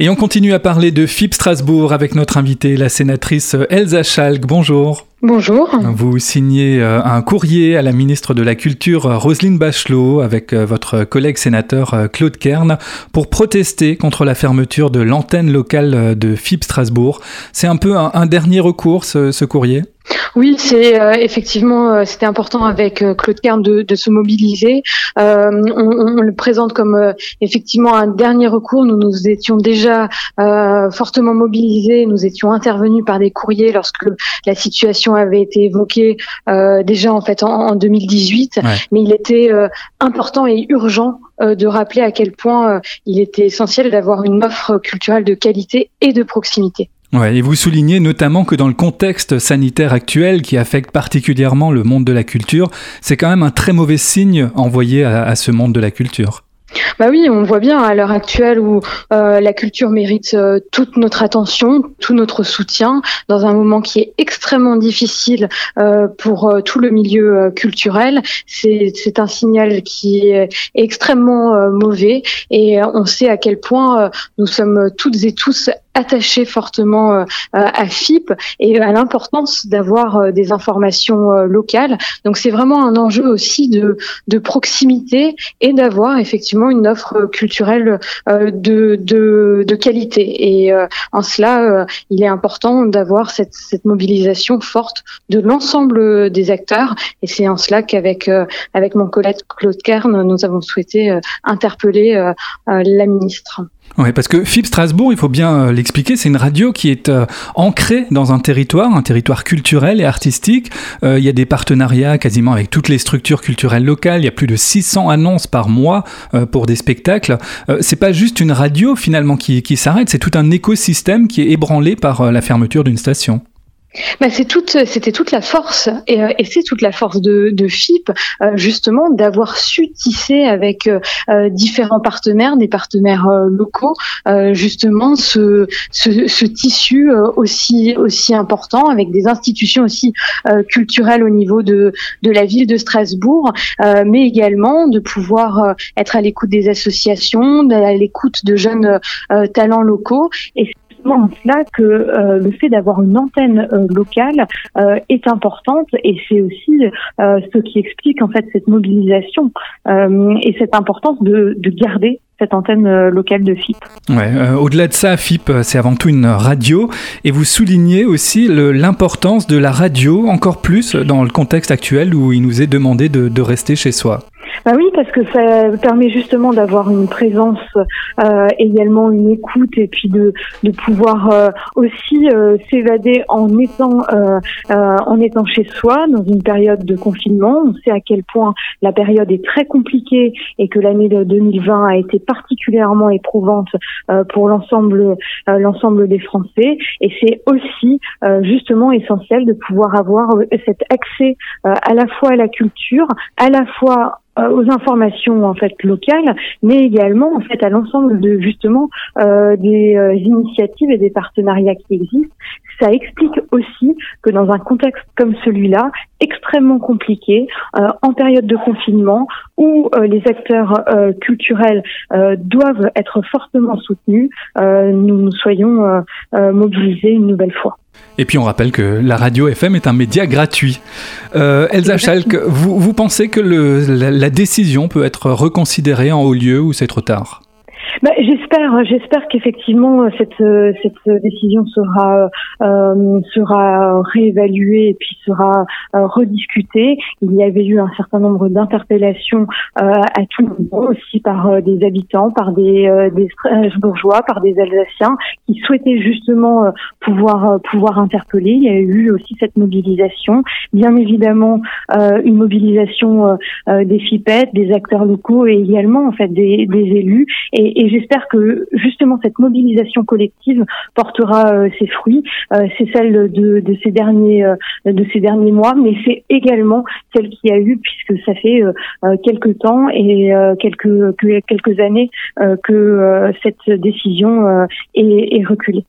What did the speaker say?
Et on continue à parler de FIP Strasbourg avec notre invitée, la sénatrice Elsa Schalk. Bonjour. Bonjour. Vous signez euh, un courrier à la ministre de la Culture, Roselyne Bachelot, avec euh, votre collègue sénateur euh, Claude Kern, pour protester contre la fermeture de l'antenne locale de FIP Strasbourg. C'est un peu un, dernier recours, ce courrier? Oui, c'est euh, effectivement euh, c'était important avec euh, Claude Kern de, de se mobiliser. On, on, le présente comme effectivement un dernier recours. Nous nous étions déjà fortement mobilisés, nous étions intervenus par des courriers lorsque la situation avait été évoquée déjà en fait en, 2018. Mais il était important et urgent de rappeler à quel point il était essentiel d'avoir une offre culturelle de qualité et de proximité. Ouais, et vous soulignez notamment que dans le contexte sanitaire actuel qui affecte particulièrement le monde de la culture, c'est quand même un très mauvais signe envoyé à ce monde de la culture. Bah oui, on voit bien à l'heure actuelle où euh, la culture mérite euh, toute notre attention, tout notre soutien, dans un moment qui est extrêmement difficile euh, pour tout le milieu culturel. C'est un signal qui est extrêmement mauvais et on sait à quel point nous sommes toutes et tous attachés fortement à FIP et à l'importance d'avoir des informations locales. Donc c'est vraiment un enjeu aussi de, de proximité et d'avoir effectivement une offre culturelle euh, de, de, de qualité. Et euh, en cela, euh, il est important d'avoir cette, cette mobilisation forte de l'ensemble des acteurs. Et c'est en cela qu'avec avec mon collègue Claude Kern, nous avons souhaité interpeller la ministre. Oui, parce que FIP Strasbourg, il faut bien euh, l'expliquer, c'est une radio qui est euh, ancrée dans un territoire, un territoire culturel et artistique. Euh, il y a des partenariats quasiment avec toutes les structures culturelles locales. Il y a plus de 600 annonces par mois pour des spectacles. c'est pas juste une radio finalement qui, qui s'arrête, c'est tout un écosystème qui est ébranlé par la fermeture d'une station. Bah c'est toute, c'était toute la force et, euh, et c'est toute la force de, de FIP euh, justement d'avoir su tisser avec euh, différents partenaires, des partenaires locaux, justement ce, ce, ce, tissu aussi aussi important avec des institutions aussi culturelles au niveau de de la ville de Strasbourg, mais également de pouvoir être à l'écoute des associations, à l'écoute de jeunes talents locaux et en cela que euh, le fait d'avoir une antenne euh, locale euh, est importante et c'est aussi ce qui explique en fait cette mobilisation et cette importance de, de garder cette antenne locale de FIP. Ouais, Au-delà de ça, FIP, c'est avant tout une radio. Et vous soulignez aussi l'importance de la radio, encore plus dans le contexte actuel où il nous est demandé de, de rester chez soi. Bah oui, parce que ça permet justement d'avoir une présence, euh, également une écoute, et puis de, de pouvoir euh, aussi euh, s'évader en étant euh, euh, en étant chez soi dans une période de confinement. On sait à quel point la période est très compliquée et que l'année de 2020 a été particulièrement éprouvante pour l'ensemble l'ensemble des Français. Et c'est aussi justement essentiel de pouvoir avoir cet accès à la fois à la culture, à la fois euh, aux informations en fait locales, mais également en fait à l'ensemble de justement euh, des euh, initiatives et des partenariats qui existent. Ça explique aussi que dans un contexte comme celui-là, extrêmement compliqué, en période de confinement, où les acteurs culturels doivent être fortement soutenus, nous nous soyons mobilisés une nouvelle fois. Et puis on rappelle que la radio FM est un média gratuit. Euh, Elsa Schalk, vous, vous pensez que le, la, décision peut être reconsidérée en haut lieu ou c'est trop tard? Bah, J'espère, j'espère qu'effectivement euh, cette euh, cette décision sera euh, sera réévaluée et puis sera euh, rediscutée. Il y avait eu un certain nombre d'interpellations euh, à tout niveau, aussi par des habitants, par des des bourgeois, par des Alsaciens qui souhaitaient justement pouvoir pouvoir interpeller. Il y a eu aussi cette mobilisation, bien évidemment une mobilisation des FIPET, des acteurs locaux et également en fait des, des élus et j'espère que justement cette mobilisation collective portera euh, ses fruits. Euh, c'est celle de, de, ces derniers euh, de ces derniers mois, mais c'est également celle qui a eu puisque ça fait quelques temps et quelques quelques années que cette décision est, est reculée.